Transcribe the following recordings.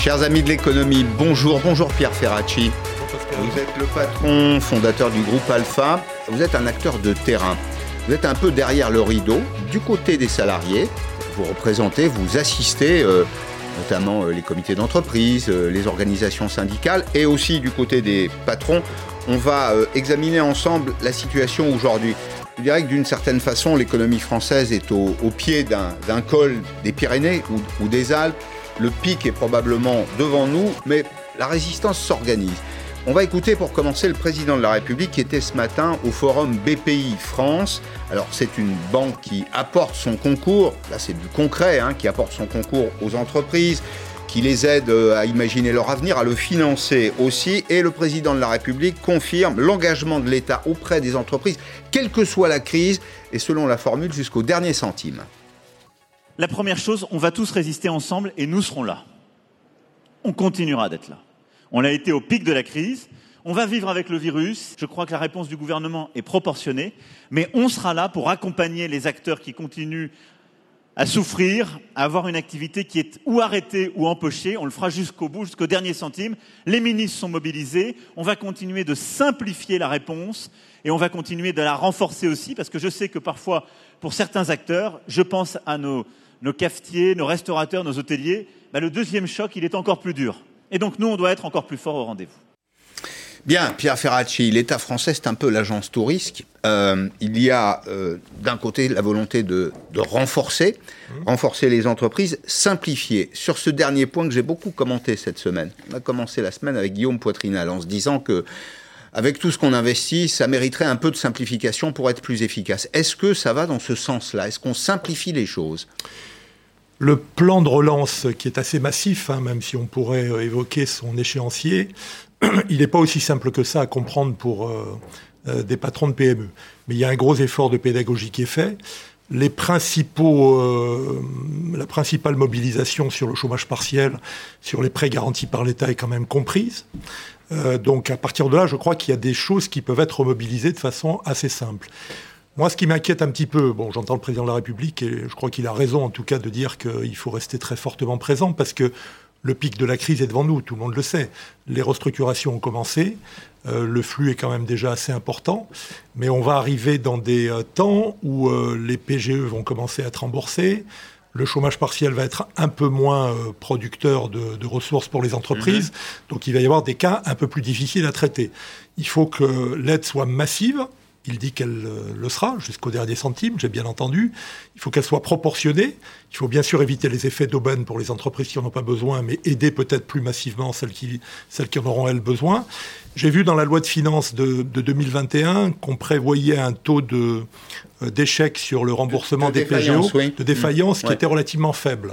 Chers amis de l'économie, bonjour, bonjour Pierre Ferracci. Vous êtes le patron fondateur du groupe Alpha. Vous êtes un acteur de terrain. Vous êtes un peu derrière le rideau, du côté des salariés. Vous représentez, vous assistez euh, notamment euh, les comités d'entreprise, euh, les organisations syndicales et aussi du côté des patrons. On va examiner ensemble la situation aujourd'hui. Je dirais que d'une certaine façon, l'économie française est au, pied d'un col des Pyrénées ou des Alpes le pic est probablement devant nous, mais la résistance s'organise. On va écouter pour commencer le président de la République qui était ce matin au forum BPI France. Alors c'est une banque qui apporte son concours, là c'est du concret, hein, qui apporte son concours aux entreprises, qui les aide euh, à imaginer leur avenir, à le financer aussi. Et le président de la République confirme l'engagement de l'État auprès des entreprises, quelle que soit la crise, et selon la formule jusqu'au dernier centime. La première chose, on va tous résister ensemble et nous serons là. On continuera d'être là. On a été au pic de la crise. On va vivre avec le virus. Je crois que la réponse du gouvernement est proportionnée. Mais on sera là pour accompagner les acteurs qui continuent à souffrir, à avoir une activité qui est ou arrêtée ou empochée. On le fera jusqu'au bout, jusqu'au dernier centime. Les ministres sont mobilisés. On va continuer de simplifier la réponse et on va continuer de la renforcer aussi parce que je sais que parfois, pour certains acteurs, je pense à nos nos cafetiers, nos restaurateurs, nos hôteliers, bah, le deuxième choc, il est encore plus dur. Et donc nous, on doit être encore plus fort au rendez-vous. Bien, Pierre Ferracci, l'État français, c'est un peu l'agence touriste. Euh, il y a euh, d'un côté la volonté de, renforcer, mmh. renforcer les entreprises, simplifier. Sur ce dernier point que j'ai beaucoup commenté cette semaine, on a commencé la semaine avec Guillaume Poitrinal en se disant que avec tout ce qu'on investit, ça mériterait un peu de simplification pour être plus efficace. Est-ce que ça va dans ce sens-là? Est-ce qu'on simplifie les choses? Le plan de relance, qui est assez massif, hein, même si on pourrait euh, évoquer son échéancier, il n'est pas aussi simple que ça à comprendre pour euh, euh, des patrons de PME. Mais il y a un gros effort de pédagogie qui est fait. Les principaux, la principale mobilisation sur le chômage partiel, sur les prêts garantis par l'État est quand même comprise. Donc à partir de là, je crois qu'il y a des choses qui peuvent être mobilisées de façon assez simple. Moi, ce qui m'inquiète un petit peu, bon, j'entends le président de la République et je crois qu'il a raison en tout cas de dire qu'il faut rester très fortement présent parce que le pic de la crise est devant nous, tout le monde le sait. Les restructurations ont commencé, euh, le flux est quand même déjà assez important, mais on va arriver dans des euh, temps où euh, les PGE vont commencer à être remboursés, le chômage partiel va être un peu moins producteur de, ressources pour les entreprises, mm-hmm. donc il va y avoir des cas un peu plus difficiles à traiter. Il faut que l'aide soit massive, il dit qu'elle euh, le sera jusqu'au dernier centime, j'ai bien entendu. Il faut qu'elle soit proportionnée. Il faut bien sûr éviter les effets d'aubaine pour les entreprises qui n'en ont pas besoin, mais aider peut-être plus massivement celles qui, celles qui en auront, elles, besoin. J'ai vu dans la loi de finances de, 2021 qu'on prévoyait un taux de, euh, d'échec sur le remboursement des PGO, de défaillance, qui était relativement faible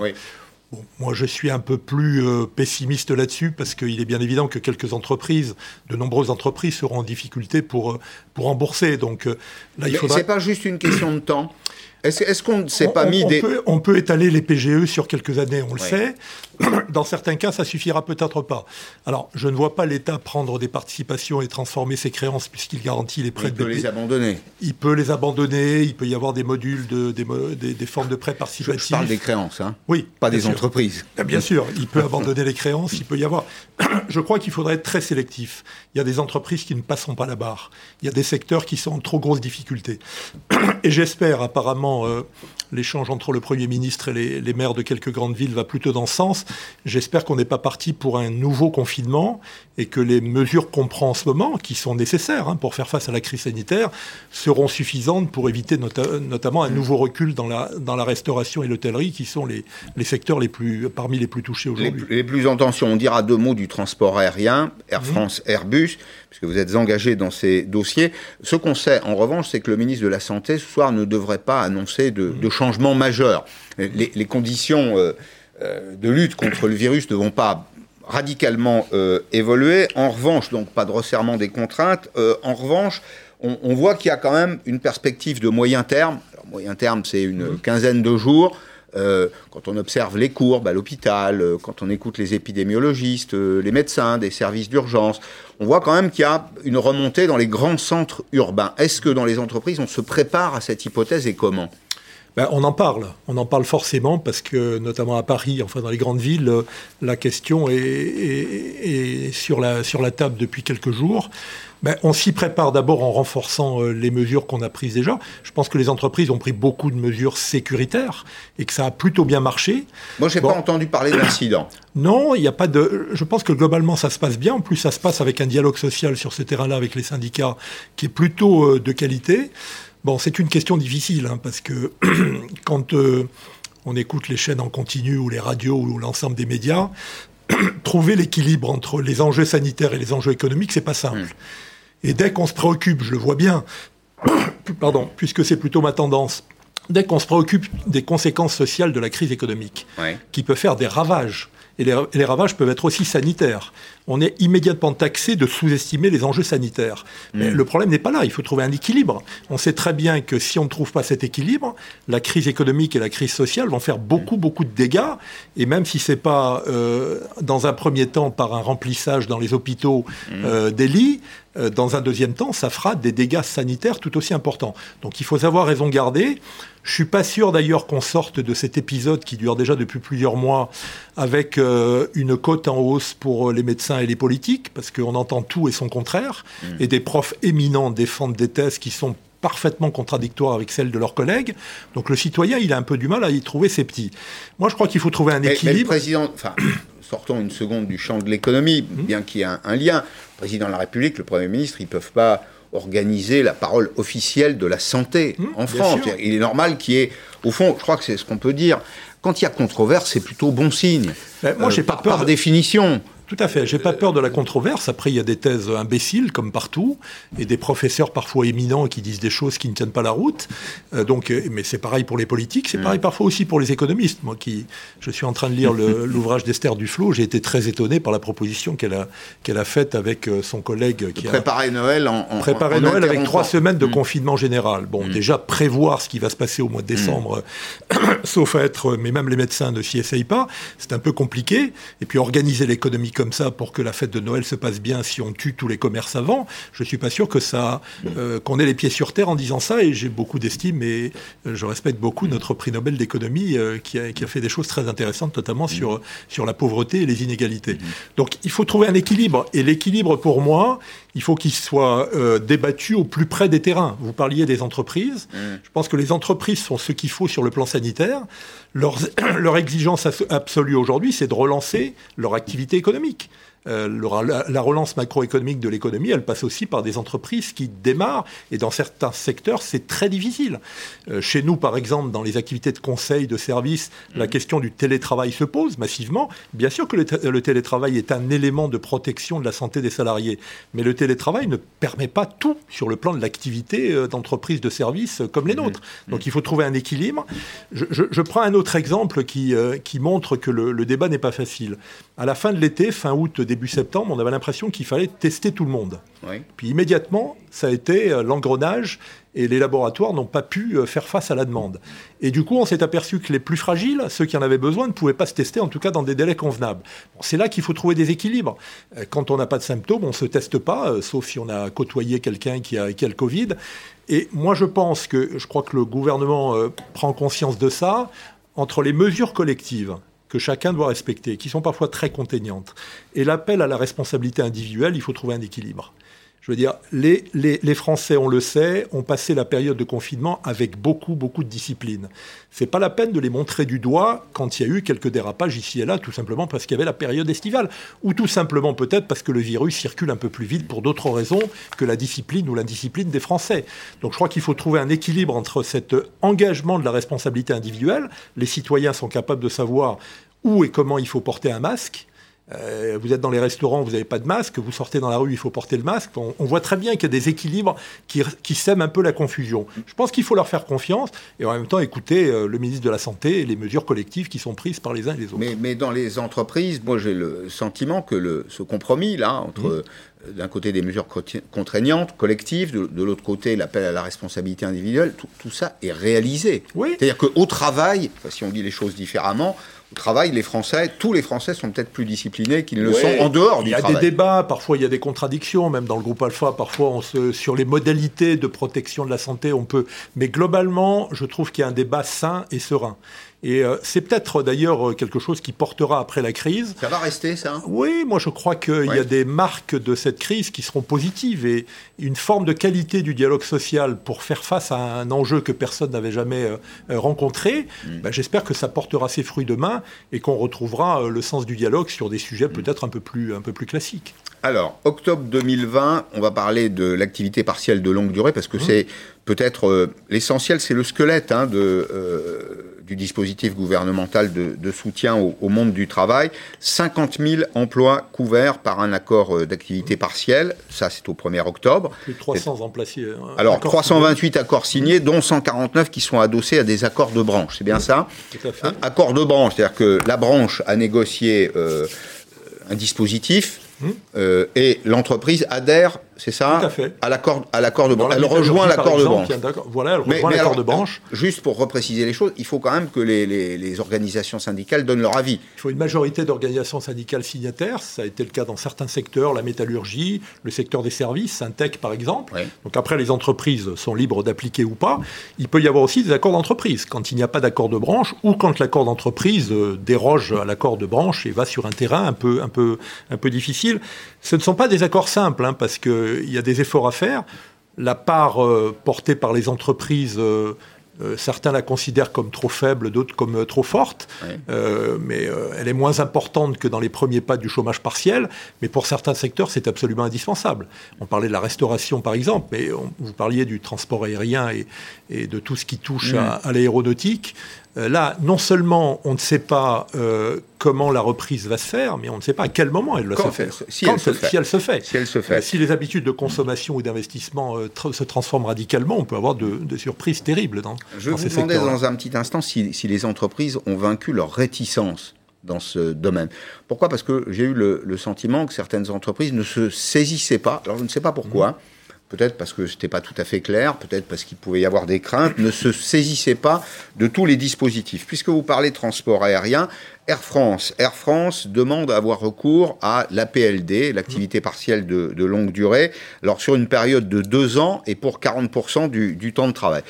moi, je suis un peu plus euh, pessimiste là-dessus parce qu'il est bien évident que quelques entreprises, de nombreuses entreprises, seront en difficulté pour, euh, pour rembourser. Donc euh, là, il faudra... C'est pas juste une question de temps. Est-ce qu'on ne s'est pas mis on des... Peut, on peut étaler les PGE sur quelques années, on le sait. Dans certains cas, ça suffira peut-être pas. Alors, je ne vois pas l'État prendre des participations et transformer ses créances puisqu'il garantit les prêts il de peut les abandonner. Il peut les abandonner, il peut y avoir des modules, de, des, des, formes de prêts participatifs. Je, parle des créances, hein Oui. Pas des entreprises. Ah, bien sûr, il peut abandonner les créances, il peut y avoir... je crois qu'il faudrait être très sélectif. Il y a des entreprises qui ne passeront pas la barre. Il y a des secteurs qui sont en trop grosses difficultés. Et j'espère, apparemment, euh, l'échange entre le Premier ministre et les, maires de quelques grandes villes va plutôt dans ce sens. J'espère qu'on n'est pas parti pour un nouveau confinement et que les mesures qu'on prend en ce moment, qui sont nécessaires hein, pour faire face à la crise sanitaire, seront suffisantes pour éviter notamment un nouveau recul dans la, dans la restauration et l'hôtellerie, qui sont les, les, secteurs les plus, parmi les plus touchés aujourd'hui. Les, plus en tension. On dira deux mots du transport aérien, Air mhm. France, Airbus, puisque vous êtes engagé dans ces dossiers. Ce qu'on sait, en revanche, c'est que le ministre de la Santé, ce soir, ne devrait pas annoncer de, de changements majeurs. Les, conditions euh, euh, de lutte contre le virus ne vont pas radicalement euh, évoluer. En revanche, donc pas de resserrement des contraintes. en revanche, on, voit qu'il y a quand même une perspective de moyen terme. moyen terme, c'est une mmh. quinzaine de jours. quand on observe les courbes à l'hôpital, quand on écoute les épidémiologistes, les médecins des services d'urgence, on voit quand même qu'il y a une remontée dans les grands centres urbains. Est-ce que dans les entreprises, on se prépare à cette hypothèse et comment? Ben, On en parle. On en parle forcément parce que, notamment à Paris, enfin dans les grandes villes, la question est, est sur, la, sur la table depuis quelques jours. Ben, on s'y prépare d'abord en renforçant euh, les mesures qu'on a prises déjà. Je pense que les entreprises ont pris beaucoup de mesures sécuritaires et que ça a plutôt bien marché. Moi, j'ai n'ai pas entendu parler d'incident. Non, il n'y a pas de. Je pense que globalement, ça se passe bien. En plus, ça se passe avec un dialogue social sur ce terrain-là avec les syndicats qui est plutôt euh, de qualité. Bon, c'est une question difficile hein, parce que quand euh, on écoute les chaînes en continu ou les radios ou l'ensemble des médias, trouver l'équilibre entre les enjeux sanitaires et les enjeux économiques, c'est pas simple. Hmm. Et dès qu'on se préoccupe, je le vois bien, pardon, puisque c'est plutôt ma tendance, dès qu'on se préoccupe des conséquences sociales de la crise économique, qui peut faire des ravages, et les, ravages peuvent être aussi sanitaires on est immédiatement taxé de sous-estimer les enjeux sanitaires. Mais mm. le problème n'est pas là, il faut trouver un équilibre. On sait très bien que si on ne trouve pas cet équilibre, la crise économique et la crise sociale vont faire beaucoup, mm. beaucoup de dégâts. Et même si ce n'est pas euh, dans un premier temps par un remplissage dans les hôpitaux mm. euh, des lits, euh, dans un deuxième temps, ça fera des dégâts sanitaires tout aussi importants. Donc il faut savoir raison garder. Je suis pas sûr d'ailleurs qu'on sorte de cet épisode qui dure déjà depuis plusieurs mois avec une cote en hausse pour les médecins et les politiques, parce qu'on entend tout et son contraire, mm. et des profs éminents défendent des thèses qui sont parfaitement contradictoires avec celles de leurs collègues. Donc le citoyen, il a un peu du mal à y trouver ses petits. Moi, je crois qu'il faut trouver un équilibre. Mais, le président, enfin, sortons une seconde du champ de l'économie, mm. bien qu'il y ait un, lien. Le président de la République, le Premier ministre, ils ne peuvent pas organiser la parole officielle de la santé mm, en France. Il est normal qu'il y ait, au fond, je crois que c'est ce qu'on peut dire, quand il y a controverse, c'est plutôt bon signe. moi, j'ai euh, pas peur par définition. Tout à fait. J'ai pas peur de la controverse. Après, il y a des thèses imbéciles comme partout, et des professeurs parfois éminents qui disent des choses qui ne tiennent pas la route. Euh, donc, euh, mais c'est pareil pour les politiques. C'est mm. pareil parfois aussi pour les économistes. Moi, qui je suis en train de lire l'ouvrage d'Esther Duflo, j'ai été très étonné par la proposition qu'elle a qu'elle a faite avec euh, son collègue qui préparer Noël en, en préparer Noël avec trois semaines de mm. confinement général. Bon, mm. déjà prévoir ce qui va se passer au mois de décembre, sauf à être, mais même les médecins ne s'y essayent pas. C'est un peu compliqué. Et puis organiser l'économie comme ça pour que la fête de Noël se passe bien si on tue tous les commerces avant, je ne suis pas sûr que ça, euh, qu'on ait les pieds sur terre en disant ça. Et j'ai beaucoup d'estime et euh, je respecte beaucoup notre prix Nobel d'économie euh, qui, a, fait des choses très intéressantes, notamment sur, sur la pauvreté et les inégalités. Donc il faut trouver un équilibre. Et l'équilibre, pour moi, il faut qu'il soit débattu au plus près des terrains. Vous parliez des entreprises. Je pense que les entreprises sont ce qu'il faut sur le plan sanitaire. leur exigence absolue aujourd'hui, c'est de relancer leur activité économique. Euh, la, relance macroéconomique de l'économie, elle passe aussi par des entreprises qui démarrent, et dans certains secteurs, c'est très difficile. Euh, chez nous, par exemple, dans les activités de conseil, de service, la mmh. question du télétravail se pose massivement. Bien sûr que le, télétravail est un élément de protection de la santé des salariés, mais le télétravail ne permet pas tout sur le plan de l'activité euh, d'entreprises de services comme les mmh. nôtres. Mmh. Donc il faut trouver un équilibre. Je, prends un autre exemple qui, qui montre que le, le débat n'est pas facile. À la fin de l'été, fin août, début début septembre, on avait l'impression qu'il fallait tester tout le monde. Puis immédiatement, ça a été euh, l'engrenage et les laboratoires n'ont pas pu euh, faire face à la demande. Et du coup, on s'est aperçu que les plus fragiles, ceux qui en avaient besoin, ne pouvaient pas se tester, en tout cas dans des délais convenables. c'est là qu'il faut trouver des équilibres. Euh, quand on n'a pas de symptômes, on ne se teste pas, sauf si on a côtoyé quelqu'un qui a, qui a le Covid. Et moi, je pense que, je crois que le gouvernement prend conscience de ça, entre les mesures collectives que chacun doit respecter, qui sont parfois très contraignantes. Et l'appel à la responsabilité individuelle, il faut trouver un équilibre. Je veux dire, les, les, Français, on le sait, ont passé la période de confinement avec beaucoup, beaucoup de discipline. C'est pas la peine de les montrer du doigt quand il y a eu quelques dérapages ici et là, tout simplement parce qu'il y avait la période estivale, ou tout simplement peut-être parce que le virus circule un peu plus vite pour d'autres raisons que la discipline ou l'indiscipline des Français. Donc je crois qu'il faut trouver un équilibre entre cet engagement de la responsabilité individuelle. Les citoyens sont capables de savoir où et comment il faut porter un masque euh, vous êtes dans les restaurants, vous n'avez pas de masque, vous sortez dans la rue, il faut porter le masque. On, voit très bien qu'il y a des équilibres qui, qui, sèment un peu la confusion. Je pense qu'il faut leur faire confiance et en même temps écouter euh, le ministre de la Santé et les mesures collectives qui sont prises par les uns et les autres. Mais, mais dans les entreprises, moi j'ai le sentiment que le, ce compromis là entre mmh. euh, d'un côté des mesures contraignantes, collectives, de, l'autre côté l'appel à la responsabilité individuelle, tout, ça est réalisé. Oui. C'est-à-dire qu'au travail, si on dit les choses différemment, travail, les Français, tous les Français sont peut-être plus disciplinés qu'ils ne le sont en dehors du travail. Il y a des débats, parfois il y a des contradictions, même dans le groupe Alpha, parfois on se, sur les modalités de protection de la santé, on peut. Mais globalement, je trouve qu'il y a un débat sain et serein. Et euh, c'est peut-être d'ailleurs quelque chose qui portera après la crise. Ça va rester, ça Oui, moi je crois qu'il y a des marques de cette crise qui seront positives et une forme de qualité du dialogue social pour faire face à un enjeu que personne n'avait jamais euh, euh, rencontré. Mm. Ben, j'espère que ça portera ses fruits demain et qu'on retrouvera le sens du dialogue sur des sujets mm. peut-être un, peu plus, un peu plus classiques. Alors, octobre 2020, on va parler de l'activité partielle de longue durée parce que mm. c'est peut-être l'essentiel, c'est le squelette hein, de du dispositif gouvernemental de, soutien au, monde du travail. 50 000 emplois couverts par un accord euh, d'activité partielle. Ça, c'est au 1er octobre. Plus 300 emplois signés. Alors, 328 accords signés, dont 149 qui sont adossés à des accords de branche. C'est bien ça Tout à fait. accord de branche, c'est-à-dire que la branche a négocié euh, un dispositif hum. euh, et l'entreprise adhère c'est ça Tout à fait. À l'accord, à l'accord de branche. Elle rejoint l'accord de branche. Voilà, elle rejoint l'accord de branche. Juste pour repréciser les choses, il faut quand même que les, les, organisations syndicales donnent leur avis. Il faut une majorité d'organisations syndicales signataires. Ça a été le cas dans certains secteurs, la métallurgie, le secteur des services, Syntec par exemple. Donc après, les entreprises sont libres d'appliquer ou pas. Il peut y avoir aussi des accords d'entreprise. Quand il n'y a pas d'accord de branche ou quand l'accord d'entreprise euh, déroge à l'accord de branche et va sur un terrain un peu, un peu, un peu difficile. Ce ne sont pas des accords simples, hein, parce qu'il y a des efforts à faire. La part euh, portée par les entreprises, euh, euh, certains la considèrent comme trop faible, d'autres comme trop forte, mais elle est moins importante que dans les premiers pas du chômage partiel, mais pour certains secteurs, c'est absolument indispensable. On parlait de la restauration, par exemple, mais vous parliez du transport aérien et, de tout ce qui touche à l'aéronautique. Euh, là, non seulement on ne sait pas euh, comment la reprise va se faire, mais on ne sait pas à quel moment elle va se faire. Si, elle se fait. si, elle se fait. Si elle se fait. Euh, si les habitudes de consommation ou d'investissement se transforment radicalement, on peut avoir de, surprises terribles dans, Je vous demandais dans un petit instant si, les entreprises ont vaincu leur réticence dans ce domaine. Pourquoi? Parce que j'ai eu le, sentiment que certaines entreprises ne se saisissaient pas, alors je ne sais pas pourquoi, mmh peut-être parce que ce n'était pas tout à fait clair, peut-être parce qu'il pouvait y avoir des craintes, ne se saisissait pas de tous les dispositifs. Puisque vous parlez transport aérien, Air France. Air France demande à avoir recours à l'APLD, l'activité partielle de, longue durée, alors sur une période de deux ans et pour 40% du, temps de travail.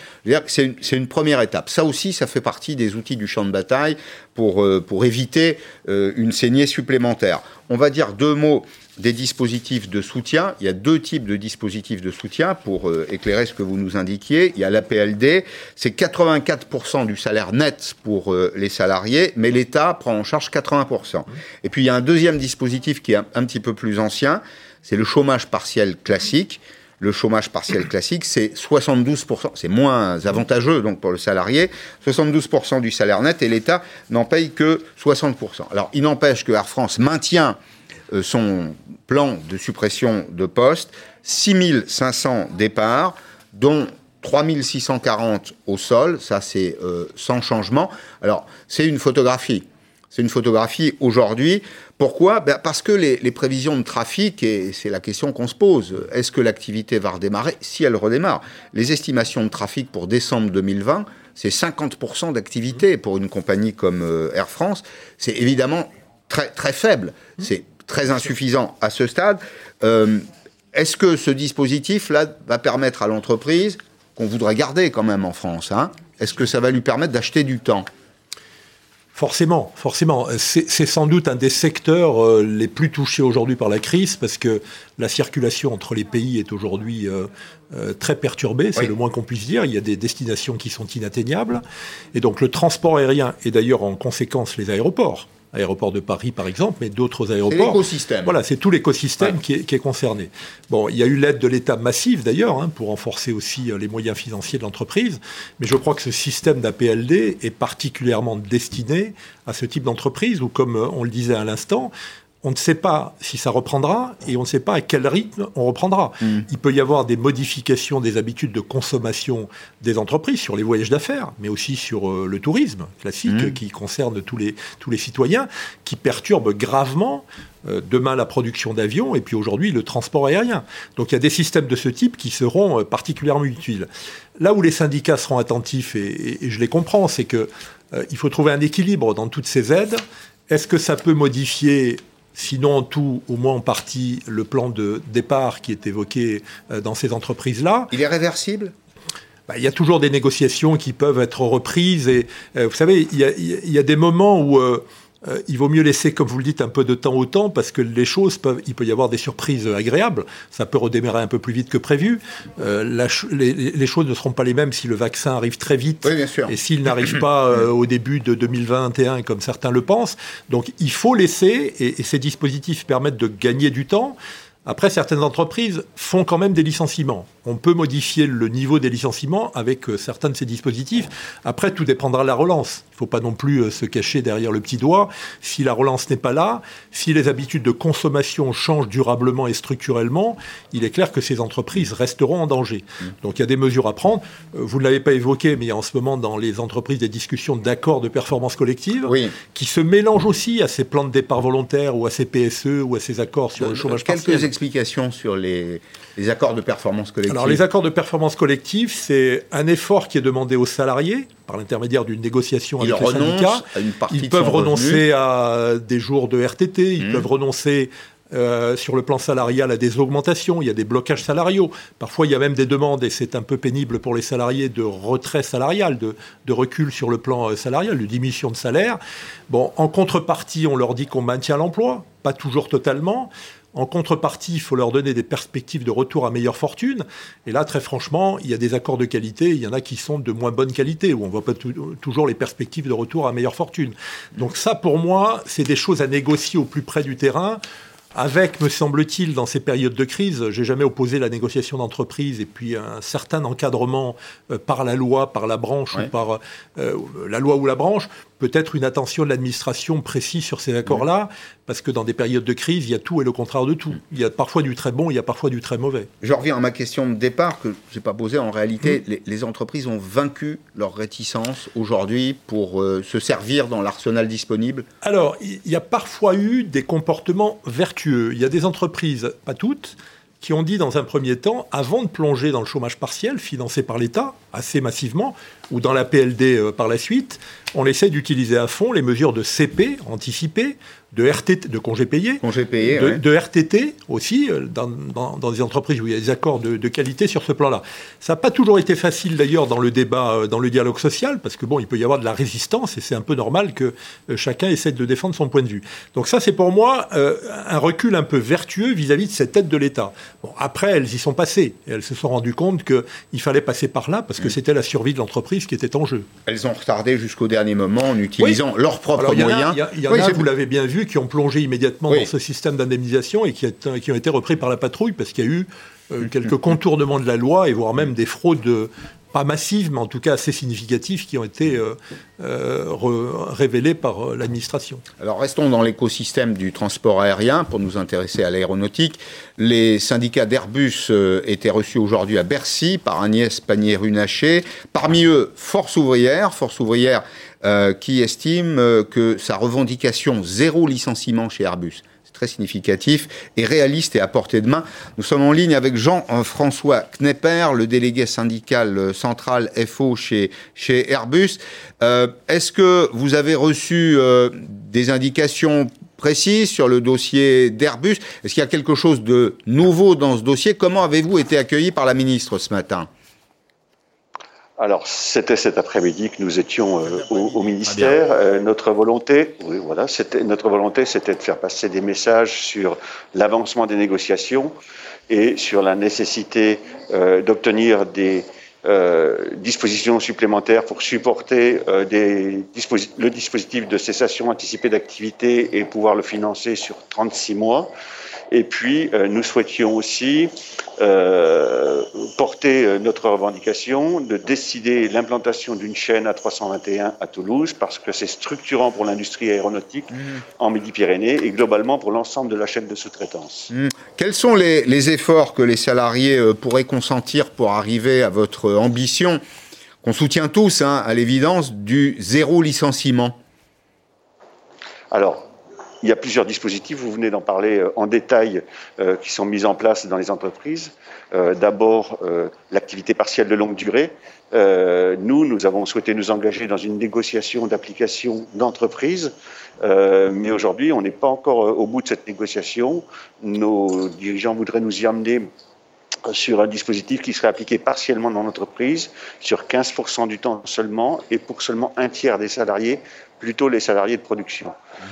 C'est une, une, première étape. Ça aussi, ça fait partie des outils du champ de bataille pour, euh, pour éviter euh, une saignée supplémentaire. On va dire deux mots des dispositifs de soutien. Il y a deux types de dispositifs de soutien pour euh, éclairer ce que vous nous indiquiez. Il y a l'APLD, c'est 84% du salaire net pour les salariés, mais l'État en charge 80%. Et puis il y a un deuxième dispositif qui est un, petit peu plus ancien, c'est le chômage partiel classique. Le chômage partiel classique, c'est 72%, c'est moins avantageux donc pour le salarié, 72% du salaire net et l'État n'en paye que 60%. Alors il n'empêche que Air France maintient euh, son plan de suppression de postes, 6500 départs, dont 3640 au sol, ça c'est euh, sans changement. Alors c'est une photographie. C'est une photographie aujourd'hui. Pourquoi? Ben, Parce que les, prévisions de trafic, et c'est la question qu'on se pose, est-ce que l'activité va redémarrer? Si elle redémarre. Les estimations de trafic pour décembre 2020, c'est 50% d'activité pour une compagnie comme euh, Air France. C'est évidemment très, très faible. C'est très insuffisant à ce stade. Euh, est-ce que ce dispositif-là va permettre à l'entreprise, qu'on voudrait garder quand même en France, hein, est-ce que ça va lui permettre d'acheter du temps? Forcément, forcément. C'est sans doute un des secteurs euh, les plus touchés aujourd'hui par la crise parce que la circulation entre les pays est aujourd'hui euh, euh, très perturbée, c'est le moins qu'on puisse dire. Il y a des destinations qui sont inatteignables. Et donc le transport aérien et d'ailleurs en conséquence les aéroports aéroport de Paris par exemple, mais d'autres aéroports. C'est l'écosystème. Voilà, c'est tout l'écosystème qui, est concerné. Bon, il y a eu l'aide de l'État massive d'ailleurs, hein, pour renforcer aussi euh, les moyens financiers de l'entreprise, mais je crois que ce système d'APLD est particulièrement destiné à ce type d'entreprise où, comme euh, on le disait à l'instant, on ne sait pas si ça reprendra et on ne sait pas à quel rythme on reprendra. Mm. Il peut y avoir des modifications des habitudes de consommation des entreprises sur les voyages d'affaires, mais aussi sur euh, le tourisme classique mm. qui concerne tous les, tous les citoyens, qui perturbe gravement euh, demain la production d'avions et puis aujourd'hui le transport aérien. Donc il y a des systèmes de ce type qui seront euh, particulièrement utiles. Là où les syndicats seront attentifs, et, je les comprends, c'est qu'il il faut trouver un équilibre dans toutes ces aides. Est-ce que ça peut modifier sinon en tout, au moins en partie, le plan de départ qui est évoqué euh, dans ces entreprises-là. Il est réversible? Bah, il y a toujours des négociations qui peuvent être reprises. Et euh, vous savez, il y, a, des moments où euh, euh, il vaut mieux laisser, comme vous le dites, un peu de temps au temps parce que les choses peuvent, il peut y avoir des surprises agréables. Ça peut redémarrer un peu plus vite que prévu. Euh, les, choses ne seront pas les mêmes si le vaccin arrive très vite et s'il n'arrive pas euh, au début de 2021 comme certains le pensent. Donc il faut laisser et ces dispositifs permettent de gagner du temps. Après, certaines entreprises font quand même des licenciements. On peut modifier le niveau des licenciements avec euh, certains de ces dispositifs. Après, tout dépendra de la relance. Il ne faut pas non plus euh, se cacher derrière le petit doigt. Si la relance n'est pas là, si les habitudes de consommation changent durablement et structurellement, il est clair que ces entreprises resteront en danger. Mmh. Donc il y a des mesures à prendre. Euh, vous ne l'avez pas évoqué, mais il y a en ce moment dans les entreprises des discussions d'accords de performance collective qui se mélangent aussi à ces plans de départ volontaires ou à ces PSE ou à ces accords sur le chômage partiel explication sur les, accords de performance collective Alors, les accords de performance collective, c'est un effort qui est demandé aux salariés par l'intermédiaire d'une négociation avec les syndicats. ils peuvent renoncer à des jours de RTT, ils mmh. peuvent renoncer euh, sur le plan salarial à des augmentations, il y a des blocages salariaux. Parfois, il y a même des demandes, et c'est un peu pénible pour les salariés, de retrait salarial, de, de, recul sur le plan euh, salarial, de diminution de salaire. Bon, en contrepartie, on leur dit qu'on maintient l'emploi, pas toujours totalement. En contrepartie, il faut leur donner des perspectives de retour à meilleure fortune. Et là, très franchement, il y a des accords de qualité, il y en a qui sont de moins bonne qualité, où on ne voit pas toujours les perspectives de retour à meilleure fortune. Donc ça, pour moi, c'est des choses à négocier au plus près du terrain avec, me semble-t-il, dans ces périodes de crise, j'ai jamais opposé la négociation d'entreprise et puis un certain encadrement euh, par la loi, par la branche ou par euh, la loi ou la branche peut-être une attention de l'administration précise sur ces accords-là, parce que dans des périodes de crise, il y a tout et le contraire de tout. Il y a parfois du très bon, il y a parfois du très mauvais. Je reviens à ma question de départ que je n'ai pas posée. En réalité, mm. les, entreprises ont vaincu leur réticence aujourd'hui pour euh, se servir dans l'arsenal disponible Alors, il y a parfois eu des comportements vertueux. Il y a des entreprises, pas toutes, qui ont dit dans un premier temps, avant de plonger dans le chômage partiel financé par l'État, assez massivement, ou dans la PLD euh, par la suite, on essaie d'utiliser à fond les mesures de CP anticipées, de RTT, de congés payés, de, RTT aussi, euh, dans, des entreprises où il y a des accords de, qualité sur ce plan-là. Ça n'a pas toujours été facile d'ailleurs dans le débat, euh, dans le dialogue social, parce que bon, il peut y avoir de la résistance et c'est un peu normal que chacun essaie de défendre son point de vue. Donc ça, c'est pour moi un recul un peu vertueux vis-à-vis de cette aide de l'État. Bon, après, elles y sont passées et elles se sont rendues compte qu'il fallait passer par là parce que mm. c'était la survie de l'entreprise qui était en jeu. Elles ont retardé jusqu'au dernier moment en utilisant leurs propres moyens. Il y, en a, vous l'avez bien vu, qui ont plongé immédiatement dans ce système d'indemnisation et qui, qui, ont été repris par la patrouille parce qu'il y a eu euh, quelques contournements de la loi et voire même des fraudes pas massives, mais en tout cas assez significatives, qui ont été euh, euh, révélées par l'administration. Alors restons dans l'écosystème du transport aérien pour nous intéresser à l'aéronautique. Les syndicats d'Airbus étaient reçus aujourd'hui à Bercy par Agnès Pannier-Runacher. Parmi eux, Force ouvrière, Force ouvrière qui estime que sa revendication zéro licenciement chez Airbus très significatif et réaliste et à portée de main. Nous sommes en ligne avec Jean-François Knepper, le délégué syndical central FO chez, chez Airbus. Euh, est-ce que vous avez reçu euh, des indications précises sur le dossier d'Airbus? Est-ce qu'il y a quelque chose de nouveau dans ce dossier? Comment avez-vous été accueilli par la ministre ce matin? Alors, c'était cet après-midi que nous étions euh, au, ministère. Euh, notre volonté, oui, voilà, c'était notre volonté, c'était de faire passer des messages sur l'avancement des négociations et sur la nécessité euh, d'obtenir des dispositions supplémentaires pour supporter des le dispositif de cessation anticipée d'activité et pouvoir le financer sur 36 mois. Et puis, euh, nous souhaitions aussi euh, porter euh, notre revendication de décider l'implantation d'une chaîne à 321 à Toulouse parce que c'est structurant pour l'industrie aéronautique mmh. en Midi-Pyrénées et globalement pour l'ensemble de la chaîne de sous-traitance. Mmh. Quels sont les, efforts que les salariés pourraient consentir pour arriver à votre ambition qu'on soutient tous, hein, à l'évidence, du zéro licenciement? Alors, il y a plusieurs dispositifs, vous venez d'en parler euh, en détail, euh, qui sont mis en place dans les entreprises. Euh, d'abord, l'activité partielle de longue durée. nous, nous avons souhaité nous engager dans une négociation d'application d'entreprise, mais aujourd'hui, on n'est pas encore au bout de cette négociation. Nos dirigeants voudraient nous y amener sur un dispositif qui serait appliqué partiellement dans l'entreprise, sur 15% du temps seulement, et pour seulement un tiers des salariés, plutôt les salariés de production. Mmh.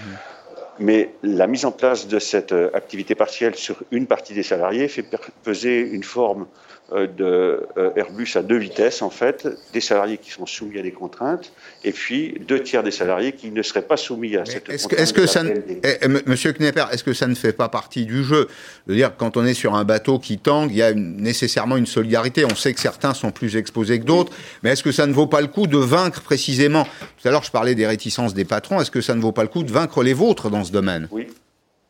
Mais la mise en place de cette euh, activité partielle sur une partie des salariés fait peser une forme euh, de euh, Airbus à deux vitesses, en fait, des salariés qui sont soumis à des contraintes, et puis deux tiers des salariés qui ne seraient pas soumis à cette est-ce est-ce que ça eh, eh, Monsieur Knepper, est-ce que ça ne fait pas partie du jeu? Je veux dire, quand on est sur un bateau qui tangue, il y a nécessairement une solidarité. On sait que certains sont plus exposés que d'autres, mais est-ce que ça ne vaut pas le coup de vaincre précisément? Tout à l'heure, je parlais des réticences des patrons. Est-ce que ça ne vaut pas le coup de vaincre les vôtres dans ce domaine Oui,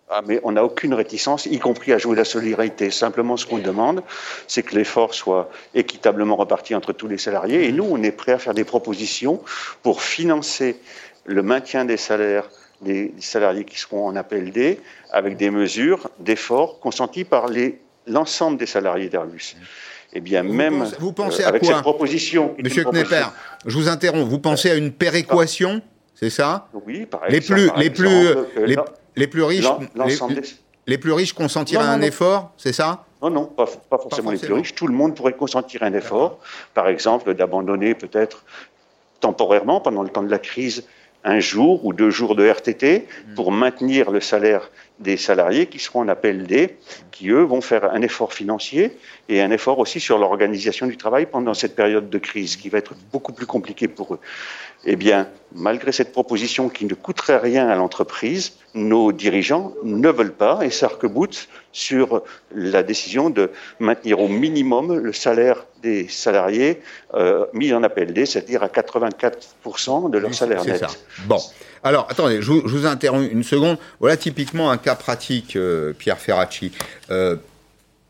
ah, mais on n'a aucune réticence, y compris à jouer la solidarité. Simplement, ce qu'on demande, c'est que l'effort soit équitablement reparti entre tous les salariés. Et nous, on est prêt à faire des propositions pour financer le maintien des salaires des salariés qui seront en APLD avec des mesures d'effort consenties par l'ensemble des salariés d'Airbus. Eh bien, même vous pensez à avec quoi cette proposition, Monsieur Knepper, je vous interromps. Vous pensez à une péréquation, c'est ça Oui, par exemple. Les plus, les plus, euh, les plus riches, les, plus riches consentiraient un effort, c'est ça Non, non, pas, forcément les plus riches. Tout le monde pourrait consentir un effort. Par exemple, d'abandonner peut-être temporairement, pendant le temps de la crise, un jour ou deux jours de RTT pour maintenir le salaire des salariés qui seront en appel D, qui eux vont faire un effort financier et un effort aussi sur l'organisation du travail pendant cette période de crise qui va être beaucoup plus compliquée pour eux. Eh bien, malgré cette proposition qui ne coûterait rien à l'entreprise, nos dirigeants ne veulent pas et s'arc-boutent sur la décision de maintenir au minimum le salaire des salariés euh, mis en appel D, c'est-à-dire à 84% de leur salaire net. Ça. Bon. Alors, attendez, je vous, interromps une seconde. Voilà typiquement un cas pratique, euh, Pierre Ferracci. Euh,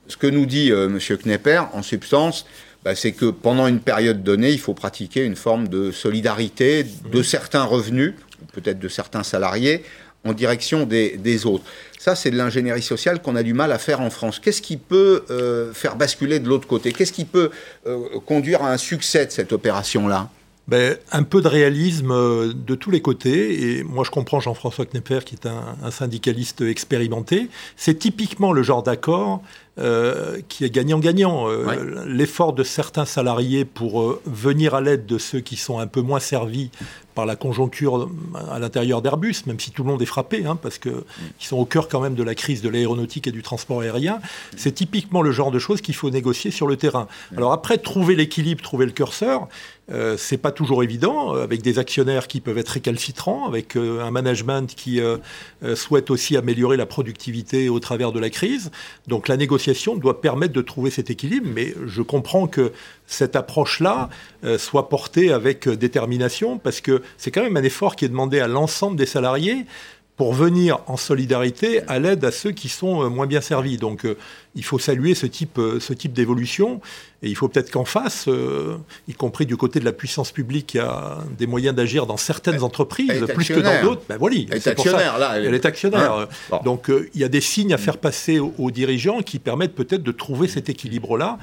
ce que nous dit M. Knepper, en substance, bah, c'est que pendant une période donnée, il faut pratiquer une forme de solidarité de certains revenus, peut-être de certains salariés, en direction des, autres. Ça, c'est de l'ingénierie sociale qu'on a du mal à faire en France. Qu'est-ce qui peut euh, faire basculer de l'autre côté? Qu'est-ce qui peut euh, conduire à un succès de cette opération-là? Ben, un peu de réalisme euh, de tous les côtés. Et moi, je comprends Jean-François Knepper, qui est un syndicaliste expérimenté. C'est typiquement le genre d'accord euh, qui est gagnant-gagnant. Euh, l'effort de certains salariés pour venir à l'aide de ceux qui sont un peu moins servis par la conjoncture à l'intérieur d'Airbus, même si tout le monde est frappé, hein, parce qu'ils mm. sont au cœur quand même de la crise de l'aéronautique et du transport aérien, mm. c'est typiquement le genre de choses qu'il faut négocier sur le terrain. Mm. Alors après, trouver l'équilibre, trouver le curseur, euh, c'est pas toujours évident, avec des actionnaires qui peuvent être récalcitrants, avec un management qui souhaite aussi améliorer la productivité au travers de la crise. Donc la négociation doit permettre de trouver cet équilibre, mais je comprends que cette approche-là euh, soit portée avec euh, détermination, parce que c'est quand même un effort qui est demandé à l'ensemble des salariés pour venir en solidarité à l'aide à ceux qui sont euh, moins bien servis. Donc il faut saluer ce type, ce type d'évolution. Et il faut peut-être qu'en face, euh, y compris du côté de la puissance publique, il y a des moyens d'agir dans certaines entreprises, plus que dans d'autres. Ben voilà, elle est actionnaire, là. Elle, est actionnaire. Donc euh, il y a des signes à faire passer aux, dirigeants qui permettent peut-être de trouver cet équilibre-là.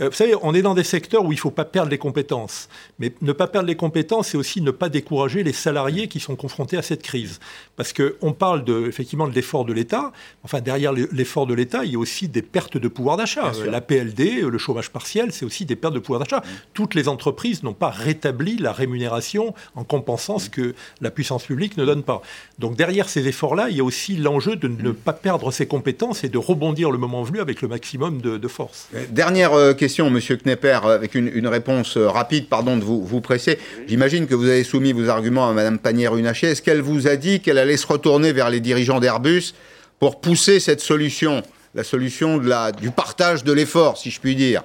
Euh, vous savez, on est dans des secteurs où il ne faut pas perdre les compétences. Mais ne pas perdre les compétences, c'est aussi ne pas décourager les salariés qui sont confrontés à cette crise. Parce qu'on parle de, effectivement de l'effort de l'État. Enfin, derrière l'effort de l'État, il y a aussi des pertes de pouvoir d'achat. La PLD, le chômage partiel, c'est aussi des pertes de pouvoir d'achat. Toutes les entreprises n'ont pas rétabli la rémunération en compensant ce que la puissance publique ne donne pas. Donc derrière ces efforts-là, il y a aussi l'enjeu de ne pas perdre ses compétences et de rebondir le moment venu avec le maximum de, force. Euh, dernière euh, question, Monsieur Knepper, avec une, réponse euh, rapide, pardon de vous, vous presser. J'imagine que vous avez soumis vos arguments à Madame Pannier-Runacher. Est-ce qu'elle vous a dit qu'elle allait se retourner vers les dirigeants d'Airbus pour pousser cette solution, la solution de la, du partage de l'effort, si je puis dire?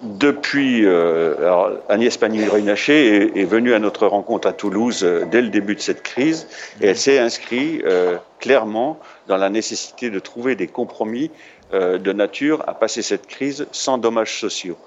Depuis, euh, Agnès Pannier-Runacher est, venue à notre rencontre à Toulouse euh, dès le début de cette crise et elle s'est inscrite euh, clairement dans la nécessité de trouver des compromis de nature à passer cette crise sans dommages sociaux.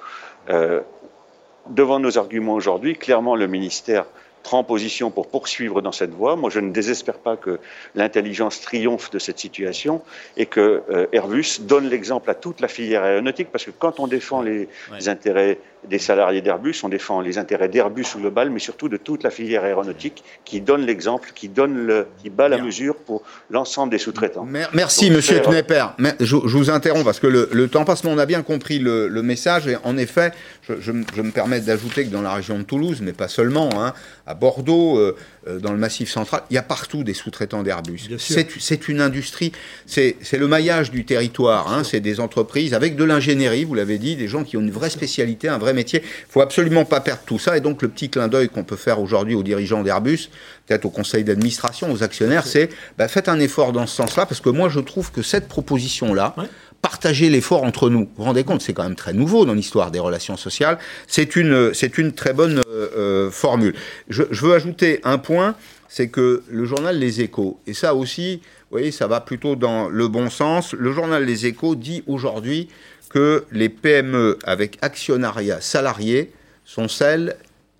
devant nos arguments aujourd'hui, clairement le ministère prend position pour poursuivre dans cette voie. Moi, je ne désespère pas que l'intelligence triomphe de cette situation et que euh, Airbus donne l'exemple à toute la filière aéronautique, parce que quand on défend les, intérêts des salariés d'Airbus, on défend les intérêts d'Airbus au global, mais surtout de toute la filière aéronautique qui donne l'exemple, qui donne le, qui bat la mesure pour l'ensemble des sous-traitants. Merci, Monsieur Knepper. Je, vous interromps parce que le, temps passe, mais on a bien compris le, message. Et en effet, je, me permets d'ajouter que dans la région de Toulouse, mais pas seulement, hein, à Bordeaux, euh, euh, dans le massif central, il y a partout des sous-traitants d'Airbus. C'est une industrie, c'est le maillage du territoire, hein, c'est des entreprises avec de l'ingénierie, vous l'avez dit, des gens qui ont une vraie spécialité, un vrai métier. Il faut absolument pas perdre tout ça. Et donc le petit clin d'œil qu'on peut faire aujourd'hui aux dirigeants d'Airbus, peut-être au conseil d'administration, aux actionnaires, c'est bah, faites un effort dans ce sens-là, parce que moi je trouve que cette proposition-là, partager l'effort entre nous. Vous vous rendez compte, c'est quand même très nouveau dans l'histoire des relations sociales. C'est une, c'est une très bonne euh, euh, formule. Je, veux ajouter un point, c'est que le journal Les Échos, et ça aussi, vous voyez, ça va plutôt dans le bon sens. Le journal Les Échos dit aujourd'hui que les PME avec actionnariat salarié sont celles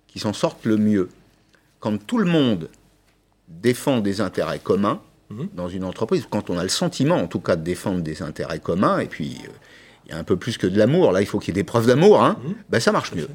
qui s'en sortent le mieux. Quand tout le monde défend des intérêts communs, Mhm. dans une entreprise, quand on a le sentiment, en tout cas, de défendre des intérêts communs, et puis euh, il y a un peu plus que de l'amour, là, il faut qu'il y ais des preuves d'amour, hein, mhm. ben, ça marche mieux.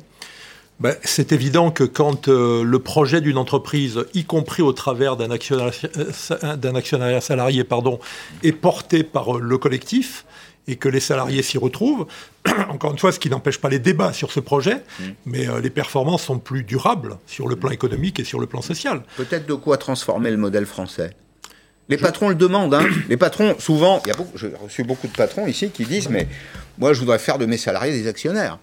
Ben, c'est évident que quand euh, le projet d'une entreprise, y compris au travers d'un actionnariat, euh, actionnariat, salarié, pardon, est porté par le collectif, et que les salariés s'y retrouvent. Encore une fois, ce qui n'empêche pas les débats sur ce projet, mhm. mais les performances sont plus durables sur le plan économique et sur le plan social. Peut-être de quoi transformer le modèle français les patrons le demandent. Hein. Les patrons, souvent, j'ai reçu beaucoup de patrons ici qui disent Mais moi, je voudrais faire de mes salariés des actionnaires.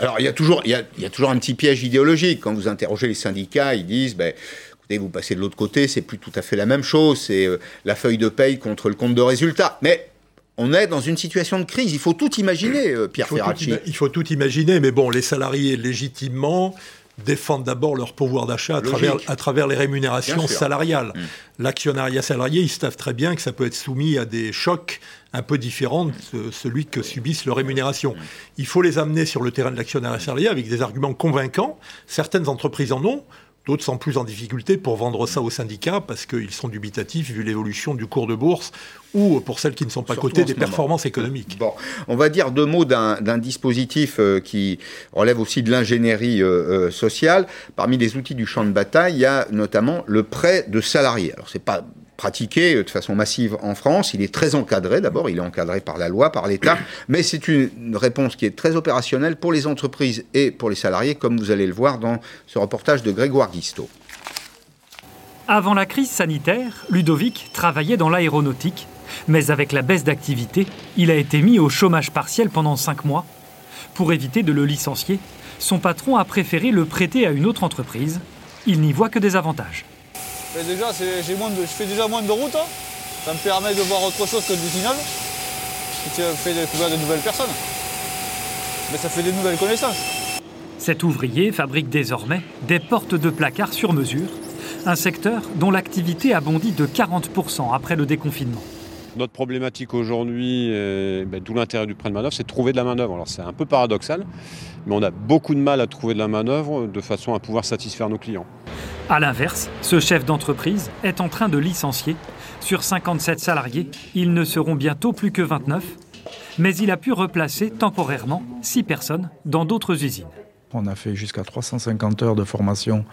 Alors, il y, a toujours, il, y a, toujours un petit piège idéologique. Quand vous interrogez les syndicats, ils disent ben, Écoutez, vous passez de l'autre côté, c'est plus tout à fait la même chose. C'est euh, la feuille de paye contre le compte de résultat. Mais on est dans une situation de crise. Il faut tout imaginer, euh, Pierre Ferracci. il faut tout imaginer, mais bon, les salariés, légitimement, défendent d'abord leur pouvoir d'achat à travers, à travers les rémunérations salariales. Mm. L'actionnariat salarié, ils savent très bien que ça peut être soumis à des chocs un peu différents de celui que subissent leurs rémunérations. Mm. Il faut les amener sur le terrain de l'actionnariat salarié avec des arguments convaincants. Certaines entreprises en ont, D'autres sont plus en difficulté pour vendre ça aux syndicats parce qu'ils sont dubitatifs vu l'évolution du cours de bourse ou, pour celles qui ne sont pas cotées, des performances économiques. Bon, on va dire deux mots d'un dispositif euh, qui relève aussi de l'ingénierie euh, euh, sociale. Parmi les outils du champ de bataille, il y a notamment le prêt de salariés. Alors, c'est pas pratiqué de façon massive en France. Il est très encadré. D'abord, il est encadré par la loi, par l'État, mais c'est une réponse qui est très opérationnelle pour les entreprises et pour les salariés, comme vous allez le voir dans ce reportage de Grégoire Guisto. Avant la crise sanitaire, Ludovic travaillait dans l'aéronautique, mais avec la baisse d'activité, il a été mis au chômage partiel pendant cinq mois. Pour éviter de le licencier, son patron a préféré le prêter à une autre entreprise. Il n'y voit que des avantages déjà, je fais déjà moins de route. Hein. Ça me permet de voir autre chose que du final. Ça fait découvrir de nouvelles personnes. Mais ça fait des nouvelles connaissances. Cet ouvrier fabrique désormais des portes de placard sur mesure, un secteur dont l'activité a bondi de 40% après le déconfinement. Notre problématique aujourd'hui, ben, d'où l'intérêt du prêt de manœuvre, c'est de trouver de la manœuvre. Alors c'est un peu paradoxal, mais on a beaucoup de mal à trouver de la manœuvre de façon à pouvoir satisfaire nos clients. A l'inverse, ce chef d'entreprise est en train de licencier. Sur 57 salariés, ils ne seront bientôt plus que 29, mais il a pu replacer temporairement 6 personnes dans d'autres usines. On a fait jusqu'à 350 heures de formation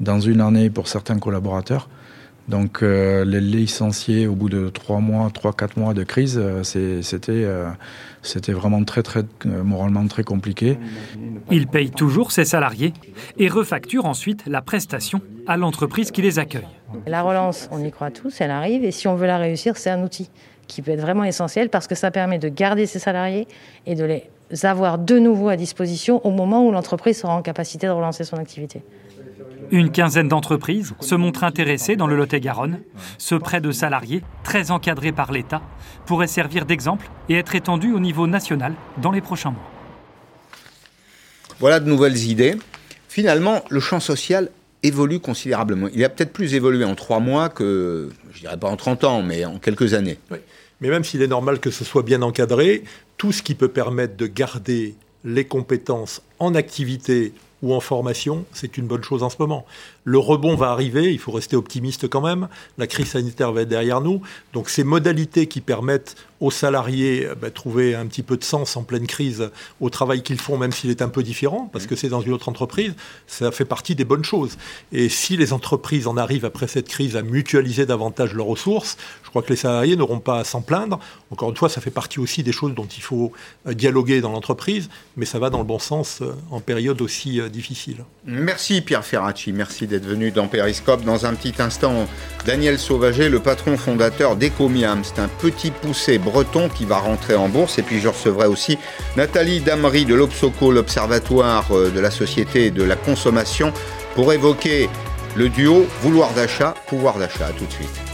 dans une année pour certains collaborateurs. Donc euh, les licenciés au bout de 3 mois, 3-4 mois de crise, euh, c'était euh, c'était vraiment très, très, moralement très compliqué. Il paye toujours ses salariés et refacture ensuite la prestation à l'entreprise qui les accueille. La relance, on y croit tous, elle arrive et si on veut la réussir, c'est un outil qui peut être vraiment essentiel parce que ça permet de garder ses salariés et de les avoir de nouveau à disposition au moment où l'entreprise sera en capacité de relancer son activité. Une quinzaine d'entreprises se montrent intéressées dans le Lot-et-Garonne. Ce prêt de salariés, très encadré par l'État, pourrait servir d'exemple et être étendu au niveau national dans les prochains mois. Voilà de nouvelles idées. Finalement, le champ social évolue considérablement. Il a peut-être plus évolué en trois mois que, je dirais pas en 30 ans, mais en quelques années. Mais même s'il est normal que ce soit bien encadré, tout ce qui peut permettre de garder les compétences en activité ou en formation, c'est une bonne chose en ce moment. Le rebond va arriver, il faut rester optimiste quand même. La crise sanitaire va être derrière nous. Donc ces modalités qui permettent aux salariés de bah, trouver un petit peu de sens en pleine crise au travail qu'ils font, même s'il est un peu différent, parce que c'est dans une autre entreprise, ça fait partie des bonnes choses. Et si les entreprises en arrivent après cette crise à mutualiser davantage leurs ressources, je crois que les salariés n'auront pas à s'en plaindre. Encore une fois, ça fait partie aussi des choses dont il faut euh, dialoguer dans l'entreprise, mais ça va dans le bon sens euh, en période aussi euh, difficile. Merci Pierre Ferracci, merci d'être venu dans Périscope. Dans un petit instant, Daniel Sauvager, le patron fondateur d'Ecomiam, c'est un petit poussé breton qui va rentrer en bourse. Et puis je recevrai aussi Nathalie Damery de l'Obsoco, l'Observatoire euh, de la société de la consommation, pour évoquer le duo vouloir d'achat, pouvoir d'achat. tout de suite.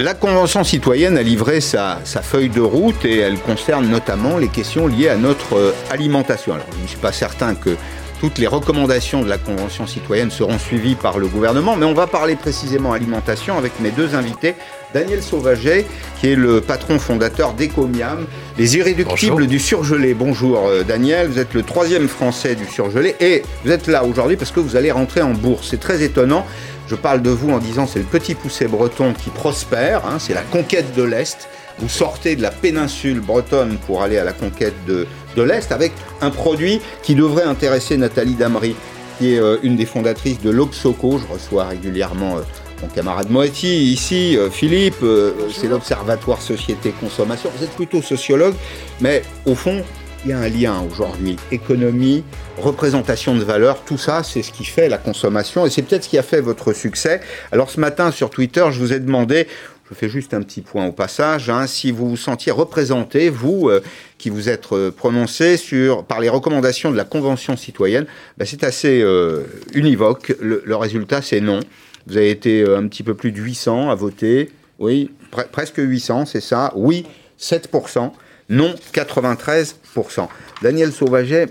La Convention citoyenne a livré sa, feuille de route et elle concerne notamment les questions liées à notre euh, alimentation. Alors, je ne suis pas certain que toutes les recommandations de la Convention citoyenne seront suivies par le gouvernement, mais on va parler précisément alimentation avec mes deux invités. Daniel Sauvaget, qui est le patron fondateur d'Ecomiam, les irréductibles du surgelé. Bonjour euh, Daniel, vous êtes le troisième français du surgelé et vous êtes là aujourd'hui parce que vous allez rentrer en bourse. C'est très étonnant. Je parle de vous en disant c'est le petit poussé breton qui prospère, hein, c'est la conquête de l'Est. Vous sortez de la péninsule bretonne pour aller à la conquête de, de l'Est avec un produit qui devrait intéresser Nathalie Damery, qui est euh, une des fondatrices de l'Obsoco. Je reçois régulièrement euh, mon camarade Moetti ici, euh, Philippe, c'est l'Observatoire Société Consommation. Vous êtes plutôt sociologue, mais au fond, il y a un lien aujourd'hui. Économie, représentation de valeur, tout ça, c'est ce qui fait la consommation et c'est peut-être ce qui a fait votre succès. Alors ce matin sur Twitter, je vous ai demandé, je fais juste un petit point au passage, hein, si vous vous sentiez représenté, vous euh, qui vous êtes euh, prononcé sur, par les recommandations de la Convention citoyenne, ben, c'est assez euh, univoque. Le, résultat, c'est non. Vous avez été un petit peu plus de 800 à voter. Oui, presque 800, c'est ça. Oui, 7%. Non, 93%. Daniel Sauvaget,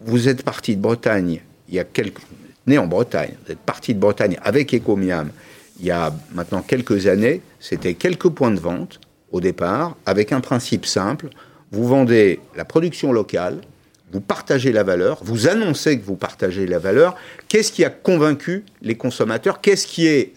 vous êtes parti de Bretagne, il y a quelques... né en Bretagne, vous êtes parti de Bretagne avec Ecomiam il y a maintenant quelques années, c'était quelques points de vente au départ, avec un principe simple, vous vendez la production locale, vous partagez la valeur, vous annoncez que vous partagez la valeur. Qu'est-ce qui a convaincu les consommateurs? Qu'est-ce qui est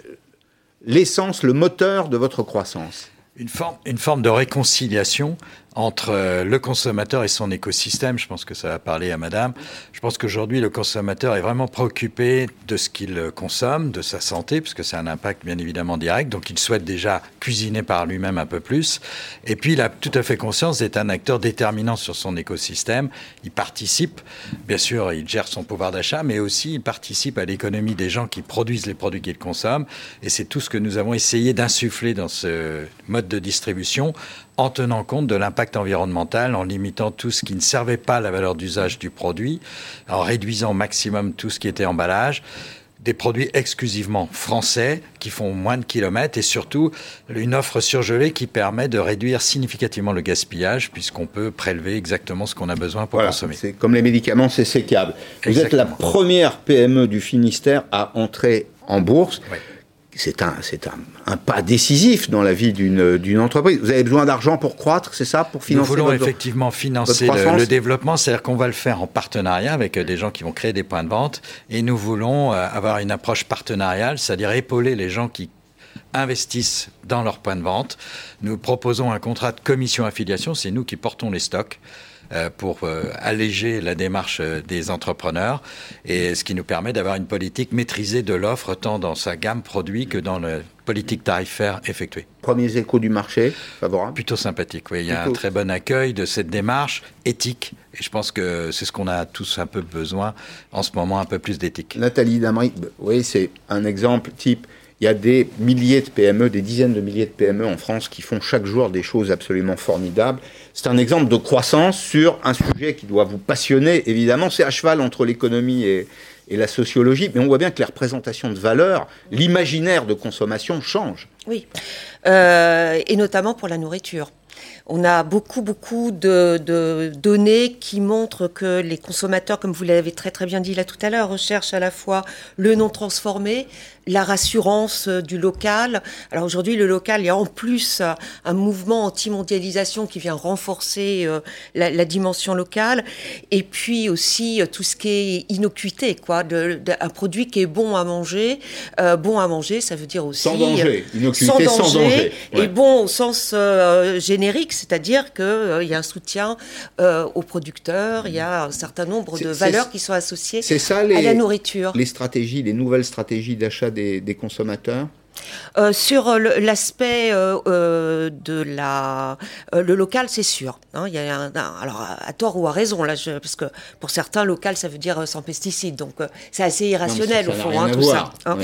l'essence, le moteur de votre croissance? Une forme, une forme de réconciliation entre euh, le consommateur et son écosystème. Je pense que ça va parler à madame. Je pense qu'aujourd'hui, le consommateur est vraiment préoccupé de ce qu'il consomme, de sa santé, puisque c'est un impact bien évidemment direct. Donc, il souhaite déjà cuisiner par lui-même un peu plus. Et puis, il a tout à fait conscience d'être un acteur déterminant sur son écosystème. Il participe, bien sûr, il gère son pouvoir d'achat, mais aussi il participe à l'économie des gens qui produisent les produits qu'ils consomment. Et c'est tout ce que nous avons essayé d'insuffler dans ce mode de distribution en tenant compte de l'impact environnemental, en limitant tout ce qui ne servait pas à la valeur d'usage du produit, en réduisant au maximum tout ce qui était emballage des produits exclusivement français qui font moins de kilomètres et surtout une offre surgelée qui permet de réduire significativement le gaspillage puisqu'on peut prélever exactement ce qu'on a besoin pour consommer. C'est comme les médicaments, c'est sécable. Vous êtes la première PME du Finistère à entrer en bourse c'est un, c'est un, pas décisif dans la vie d'une, entreprise. Vous avez besoin d'argent pour croître, c'est ça, pour financer Nous voulons effectivement financer le, développement, c'est-à-dire qu'on va le faire en partenariat avec euh, des gens qui vont créer des points de vente, et nous voulons euh, avoir une approche partenariale, c'est-à-dire épauler les gens qui investissent dans leurs points de vente. Nous proposons un contrat de commission affiliation, c'est nous qui portons les stocks. Pour alléger la démarche des entrepreneurs et ce qui nous permet d'avoir une politique maîtrisée de l'offre tant dans sa gamme produit que dans la politique tarifaire effectuée. Premiers échos du marché, favorable Plutôt sympathique, oui. Il y a un très bon accueil de cette démarche éthique. Et je pense que c'est ce qu'on a tous un peu besoin en ce moment, un peu plus d'éthique. Nathalie Damry, oui, c'est un exemple type. Il y a des milliers de PME, des dizaines de milliers de PME en France qui font chaque jour des choses absolument formidables. C'est un exemple de croissance sur un sujet qui doit vous passionner, évidemment. C'est à cheval entre l'économie et, la sociologie, mais on voit bien que les représentations de valeur, l'imaginaire de consommation change. Oui, euh, et notamment pour la nourriture. On a beaucoup, beaucoup de, données qui montrent que les consommateurs, comme vous l'avez très très bien dit là tout à l'heure, recherchent à la fois le non transformé, la rassurance euh, du local. Alors aujourd'hui, le local, il y a en plus euh, un mouvement anti-mondialisation qui vient renforcer euh, la, dimension locale. Et puis aussi tout ce qui est innocuité, quoi. De, un produit qui est bon à manger. bon à manger, ça veut dire aussi... Sans danger. Innocuité sans danger. Et bon au sens générique, c'est-à-dire qu'il y a un soutien aux producteurs, il y a un certain nombre de valeurs qui sont associées ça, à la nourriture. Les stratégies, les nouvelles stratégies d'achat des, consommateurs euh, sur euh, l'aspect euh, de la le local, c'est sûr. Hein, y a alors à tort ou à raison là, parce que pour certains, local, ça veut dire sans pesticides, donc c'est assez irrationnel au fond, hein, tout ça. Hein.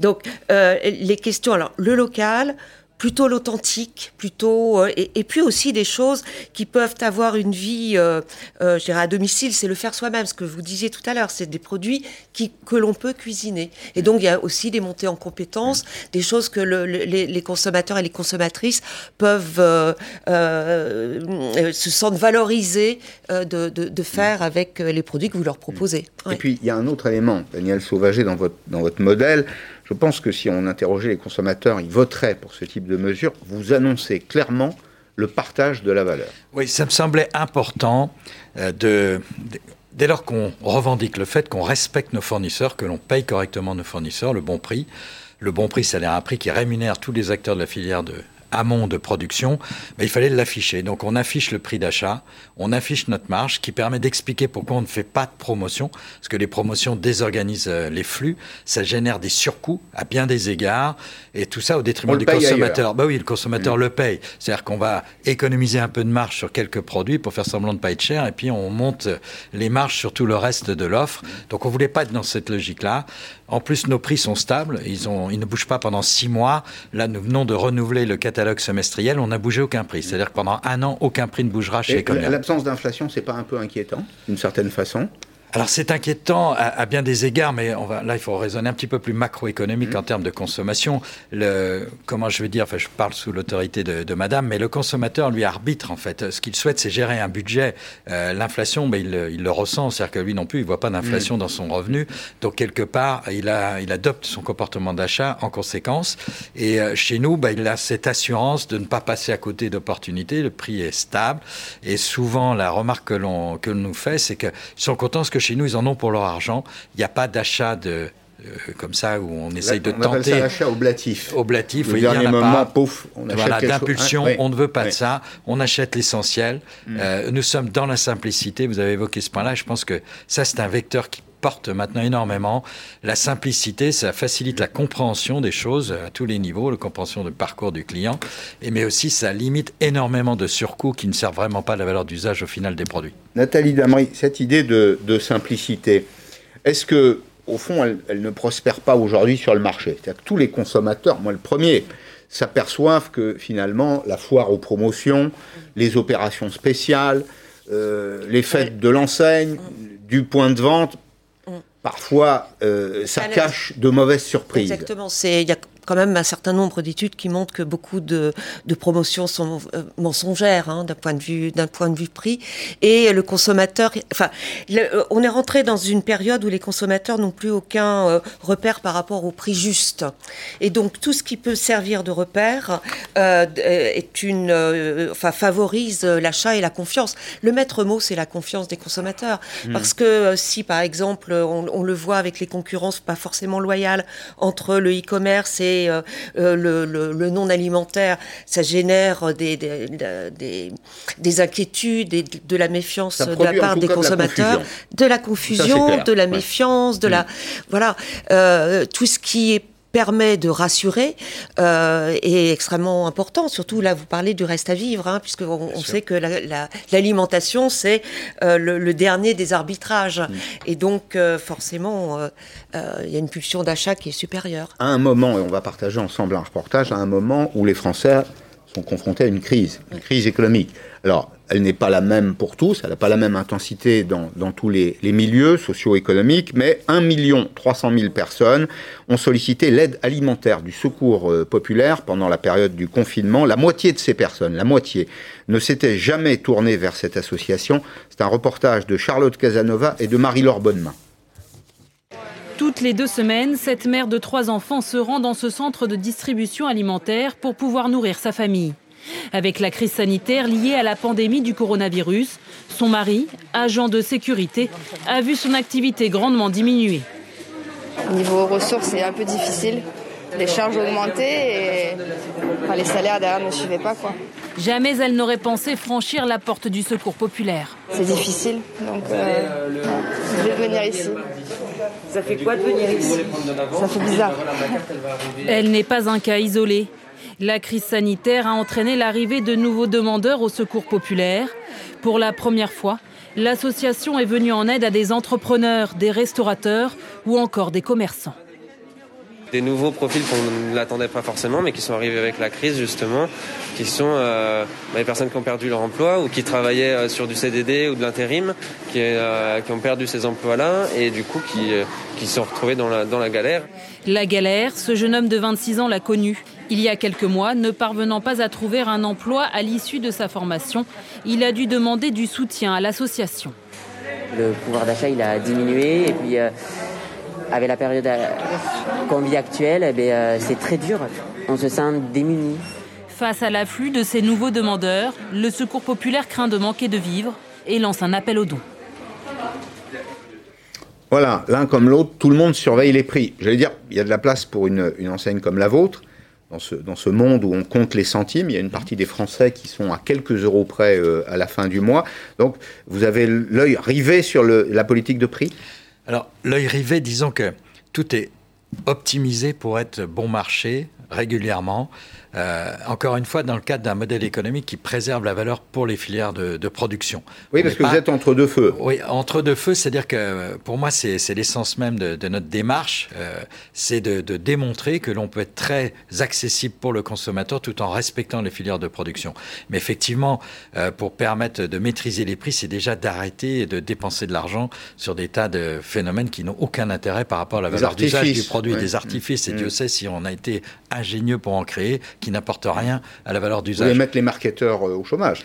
Donc les questions, alors le local, plutôt l'authentique, plutôt euh, et, puis aussi des choses qui peuvent avoir une vie, euh, euh, je dirais à domicile, c'est le faire soi-même. Ce que vous disiez tout à l'heure, c'est des produits qui que l'on peut cuisiner. Et donc il y a aussi des montées en compétences, des choses que les, consommateurs et les consommatrices peuvent se sentent valorisés de, de, faire avec les produits que vous leur proposez. Et puis il y a un autre élément, Daniel Sauvager, dans votre dans votre modèle je pense que si on interrogeait les consommateurs, ils voteraient pour ce type de mesure. Vous annoncez clairement le partage de la valeur. Oui, ça me semblait important euh, de, dès lors qu'on revendique le fait qu'on respecte nos fournisseurs, que l'on paye correctement nos fournisseurs, le bon prix. Le bon prix, c'est un prix qui rémunère tous les acteurs de la filière de, amont de production, il fallait l'afficher. Donc on affiche le prix d'achat, on affiche notre marge qui permet d'expliquer pourquoi on ne fait pas de promotion, parce que les promotions désorganisent euh, les flux, ça génère des surcoûts à bien des égards, et tout ça au détriment du consommateur. Bah oui, le consommateur mmh. le paye. C'est-à-dire qu'on va économiser un peu de marge sur quelques produits pour faire semblant de ne pas être cher, et puis on monte les marges sur tout le reste de l'offre. Donc on voulait pas être dans cette logique-là. En plus, nos prix sont stables, ils, ont, ils ne bougent pas pendant six mois. Là, nous venons de renouveler le catalogue semestriel, on n'a bougé aucun prix. C'est-à-dire que pendant un an, aucun prix ne bougera chez. L'absence d'inflation, c'est pas un peu inquiétant, d'une certaine façon alors c'est inquiétant à, bien des égards, mais on va, là il faut raisonner un petit peu plus macroéconomique mmh. en termes de consommation. Le, comment je vais dire, enfin je parle sous l'autorité de, Madame, mais le consommateur lui arbitre en fait. Ce qu'il souhaite, c'est gérer un budget. Euh, l'inflation, mais il, il, le ressent, c'est-à-dire que lui non plus, il voit pas d'inflation mmh. dans son revenu. Donc quelque part, il a, il adopte son comportement d'achat en conséquence. Et euh, chez nous, bah, il a cette assurance de ne pas passer à côté d'opportunités. Le prix est stable. Et souvent, la remarque que l'on que nous fait, c'est qu'ils sont contents parce que chez nous, ils en ont pour leur argent. Il n'y a pas d'achat de, comme ça où on essaye de tenter. ça l'achat oblatif. Oblatif, Le dernier moment, pouf, on achète voilà, d'impulsion, on ne veut pas de ça. On achète l'essentiel. Mm. Euh, nous sommes dans la simplicité. Vous avez évoqué ce point-là. Je pense que ça, c'est un vecteur qui porte maintenant énormément. La simplicité, ça facilite la compréhension des choses à tous les niveaux, la compréhension du parcours du client, et mais aussi ça limite énormément de surcoûts qui ne servent vraiment pas à la valeur d'usage au final des produits. Nathalie Damry, cette idée de, simplicité, est-ce que au fond, elle, ne prospère pas aujourd'hui sur le marché. C'est-à-dire que tous les consommateurs, moi le premier, s'aperçoivent que finalement la foire aux promotions, les opérations spéciales, euh, les fêtes de l'enseigne, du point de vente, parfois euh, ça cache de mauvaises surprises. Exactement, il y a quand même un certain nombre d'études qui montrent que beaucoup de, de promotions sont euh, mensongères hein, d'un point de vue d'un point de vue prix. Et le consommateur enfin euh, on est rentré dans une période où les consommateurs n'ont plus aucun euh, repère par rapport au prix juste. Et donc tout ce qui peut servir de repère est une enfin favorise l'achat et la confiance. Le maître mot c'est la confiance des consommateurs. Mmh. parce que si par exemple on, on, le voit avec les concurrences pas forcément loyales entre le e-commerce et et le, non alimentaire, ça génère des, des, inquiétudes et de la méfiance de la part des consommateurs, de la confusion, de la méfiance, de la voilà tout ce qui est permet de rassurer euh, est extrêmement important. Surtout là, vous parlez du reste à vivre, hein, puisqu'on on sait que l'alimentation, c'est euh, le, dernier des arbitrages. Mm. Et donc, euh, forcément, il y a une pulsion d'achat qui est supérieure. À un moment, et on va partager ensemble un reportage, à un moment où les Français sont confrontés à une crise, une crise économique. Alors, elle n'est pas la même pour tous, elle n'a pas la même intensité dans, tous les, milieux socio-économiques, mais 1 300 000 personnes ont sollicité l'aide alimentaire du secours euh, populaire pendant la période du confinement. La moitié de ces personnes, la moitié, ne s'était jamais tournée vers cette association. C'est un reportage de Charlotte Casanova et de Marie-Laure Bonnemain. Toutes les deux semaines, cette mère de trois enfants se rend dans ce centre de distribution alimentaire pour pouvoir nourrir sa famille. Avec la crise sanitaire liée à la pandémie du coronavirus, son mari, agent de sécurité, a vu son activité grandement diminuer. Niveau ressources, c'est un peu difficile. Les charges augmentaient et les salaires derrière ne suivaient pas. Quoi. Jamais elle n'aurait pensé franchir la porte du secours populaire. C'est difficile, donc euh, je vais venir ici. Ça fait quoi de venir ici Ça fait bizarre. Elle n'est pas un cas isolé. La crise sanitaire a entraîné l'arrivée de nouveaux demandeurs au secours populaire. Pour la première fois, l'association est venue en aide à des entrepreneurs, des restaurateurs ou encore des commerçants des nouveaux profils qu'on ne l'attendait pas forcément, mais qui sont arrivés avec la crise justement, qui sont euh, bah, les personnes qui ont perdu leur emploi ou qui travaillaient euh, sur du CDD ou de l'intérim, qui, euh, qui, ont perdu ces emplois-là et du coup qui, qui sont retrouvés dans la, dans la galère. La galère, ce jeune homme de 26 ans l'a connu. Il y a quelques mois, ne parvenant pas à trouver un emploi à l'issue de sa formation, il a dû demander du soutien à l'association. Le pouvoir d'achat, il a diminué et puis avec la période euh, qu'on vit actuelle, eh euh, c'est très dur. On se sent démuni. Face à l'afflux de ces nouveaux demandeurs, le Secours populaire craint de manquer de vivres et lance un appel aux dons. Voilà, l'un comme l'autre, tout le monde surveille les prix. J'allais dire, il y a de la place pour une, enseigne comme la vôtre. Dans ce, dans ce, monde où on compte les centimes, il y a une partie des Français qui sont à quelques euros près euh, à la fin du mois. Donc, vous avez l'œil rivé sur le, la politique de prix? Alors, l'œil rivé, disons que tout est optimisé pour être bon marché régulièrement. Euh, encore une fois, dans le cadre d'un modèle économique qui préserve la valeur pour les filières de, production. Oui, parce que vous êtes entre deux feux. Oui, entre deux feux, c'est-à-dire que pour moi, c'est l'essence même de, notre démarche, euh, c'est de, démontrer que l'on peut être très accessible pour le consommateur tout en respectant les filières de production. Mais effectivement, euh, pour permettre de maîtriser les prix, c'est déjà d'arrêter de dépenser de l'argent sur des tas de phénomènes qui n'ont aucun intérêt par rapport à la valeur d'usage du produit, des artifices. Et mmh. Dieu sait si on a été ingénieux pour en créer, qui n'apporte rien à la valeur d'usage. Vous voulez mettre les marketeurs euh, au chômage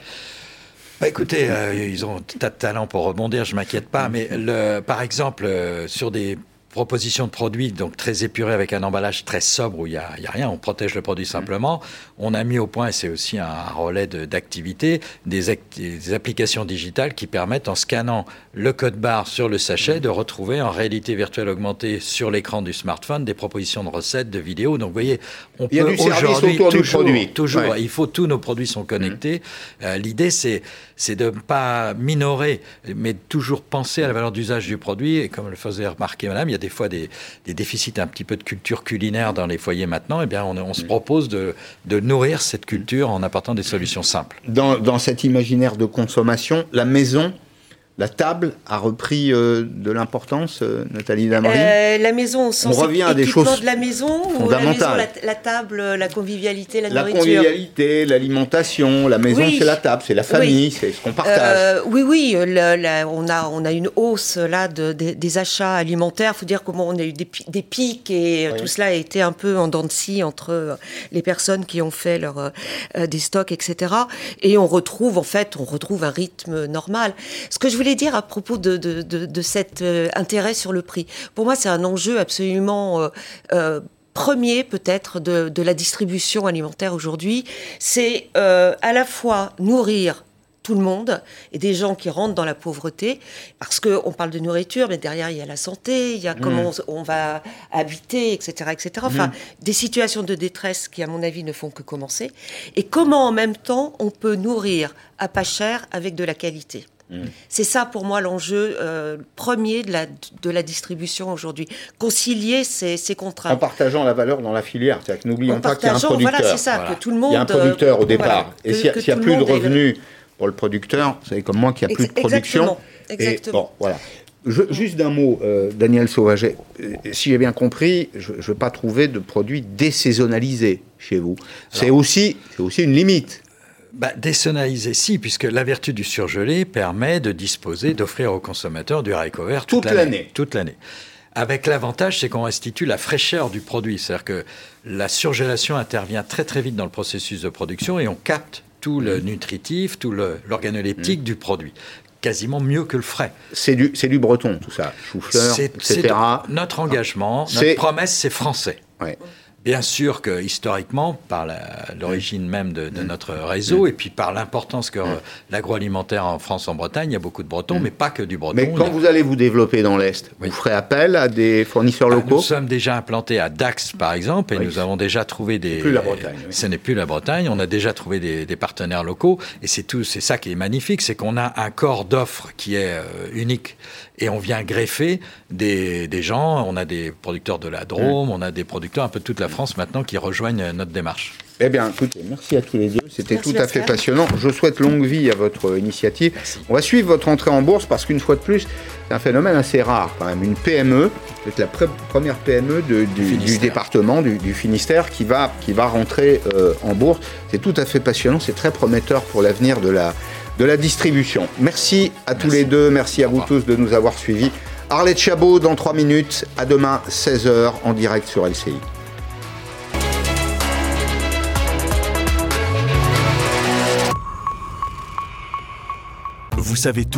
bah écoutez, euh, ils ont un tas de talent pour rebondir, je m'inquiète pas. Mais le, par exemple, euh, sur des proposition de produit donc très épuré avec un emballage très sobre où il n'y a, a, rien, on protège le produit simplement. On a mis au point, et c'est aussi un, relais d'activité, des, des, applications digitales qui permettent en scannant le code barre sur le sachet de retrouver en réalité virtuelle augmentée sur l'écran du smartphone des propositions de recettes, de vidéos. Donc vous voyez, on il peut aujourd'hui toujours, toujours il faut tous nos produits sont connectés. Mmh. Euh, l'idée c'est c'est de ne pas minorer, mais toujours penser à la valeur d'usage du produit. Et comme le faisait remarquer Madame, il y a des fois des, déficits un petit peu de culture culinaire dans les foyers maintenant. Eh bien, on, se propose de, nourrir cette culture en apportant des solutions simples. dans cet imaginaire de consommation, la maison la table a repris euh, de l'importance, euh, Nathalie Damery euh, La maison, au sens On revient à des choses de la maison fondamentales. la, table, la convivialité, la, la nourriture. La convivialité, l'alimentation, la maison, c'est la table, c'est la famille, c'est ce qu'on partage. oui, oui, on, a, on a une hausse là de, des achats alimentaires. Il faut dire comment on a eu des, des pics et tout cela a été un peu en dents de scie entre les personnes qui ont fait leur, des stocks, etc. Et on retrouve, en fait, on retrouve un rythme normal. Ce que je voulais dire à propos de, de, cet euh, intérêt sur le prix Pour moi, c'est un enjeu absolument euh, euh, premier peut-être de, la distribution alimentaire aujourd'hui. C'est à la fois nourrir tout le monde et des gens qui rentrent dans la pauvreté parce qu'on parle de nourriture, mais derrière il y a la santé, il y a Mmh. comment on, on va habiter, etc., etc. Enfin, Mm. des situations de détresse qui, à mon avis, ne font que commencer. Et comment en même temps on peut nourrir à pas cher avec de la qualité? Mmh. C'est ça pour moi l'enjeu euh, premier de la, de la distribution aujourd'hui. Concilier ces, ces En contraintes. partageant la valeur dans la filière. C'est-à-dire que n'oublions En pas qu'il y a un producteur. voilà, c'est ça, que tout le Il y a un monde, producteur euh, au départ. voilà, et que- s'il n'y a, plus de monde revenus pour le producteur, vous savez comme moi qu'il n'y a plus de production. exactement, Et bon, voilà. Je- juste d'un mot, euh, Daniel Sauvaget. Euh, Si j'ai bien compris, je ne vais pas trouver de produits désaisonnalisés chez vous. C'est aussi, c'est aussi une limite. Bah, si, puisque la vertu du surgelé permet de disposer, d'offrir aux consommateurs du haricot vert toute, Toute l'année. Toute l'année. Avec l'avantage, c'est qu'on restitue la fraîcheur du produit. C'est-à-dire que la surgélation intervient très très vite dans le processus de production et on capte tout Mmh. le nutritif, tout le- l'organoleptique du produit. Quasiment mieux que le frais. C'est du, c'est du breton, tout ça. Chou-fleur, etc. de- notre engagement, C'est- notre promesse, c'est français. Ouais. Bien sûr que historiquement, par l'origine même de, Mm. de notre réseau, et puis par l'importance que l'agroalimentaire en France, en Bretagne, il y a beaucoup de Bretons, mais pas que du Breton. Mm. Mais quand a- vous allez vous développer dans l'Est, vous ferez appel à des fournisseurs Ah, locaux Nous sommes déjà implantés à Dax, par exemple, et nous avons déjà trouvé des. plus la Bretagne, oui. Ce n'est plus la Bretagne. On a déjà trouvé des, des partenaires locaux, et c'est tout. C'est ça qui est magnifique, c'est qu'on a un corps d'offres qui est euh, unique, et on vient greffer des, des gens. On a des producteurs de la Drôme, on a des producteurs un peu de toute la France maintenant qui rejoignent euh, notre démarche. Eh bien, écoutez, merci à tous les deux. C'était tout à fait passionnant. Je souhaite longue vie à votre initiative. On va suivre votre entrée en bourse parce qu'une fois de plus, c'est un phénomène assez rare quand même. Une PME, vous êtes la pre- première PME de- du, du département, du, du Finistère, qui va, qui va rentrer euh, en bourse. C'est tout à fait passionnant. C'est très prometteur pour l'avenir de la, de la distribution. Merci à tous les deux. Merci à vous tous de nous avoir suivis. Arlette Chabot dans 3 minutes. À demain, 16h, en direct sur LCI. Vous savez tout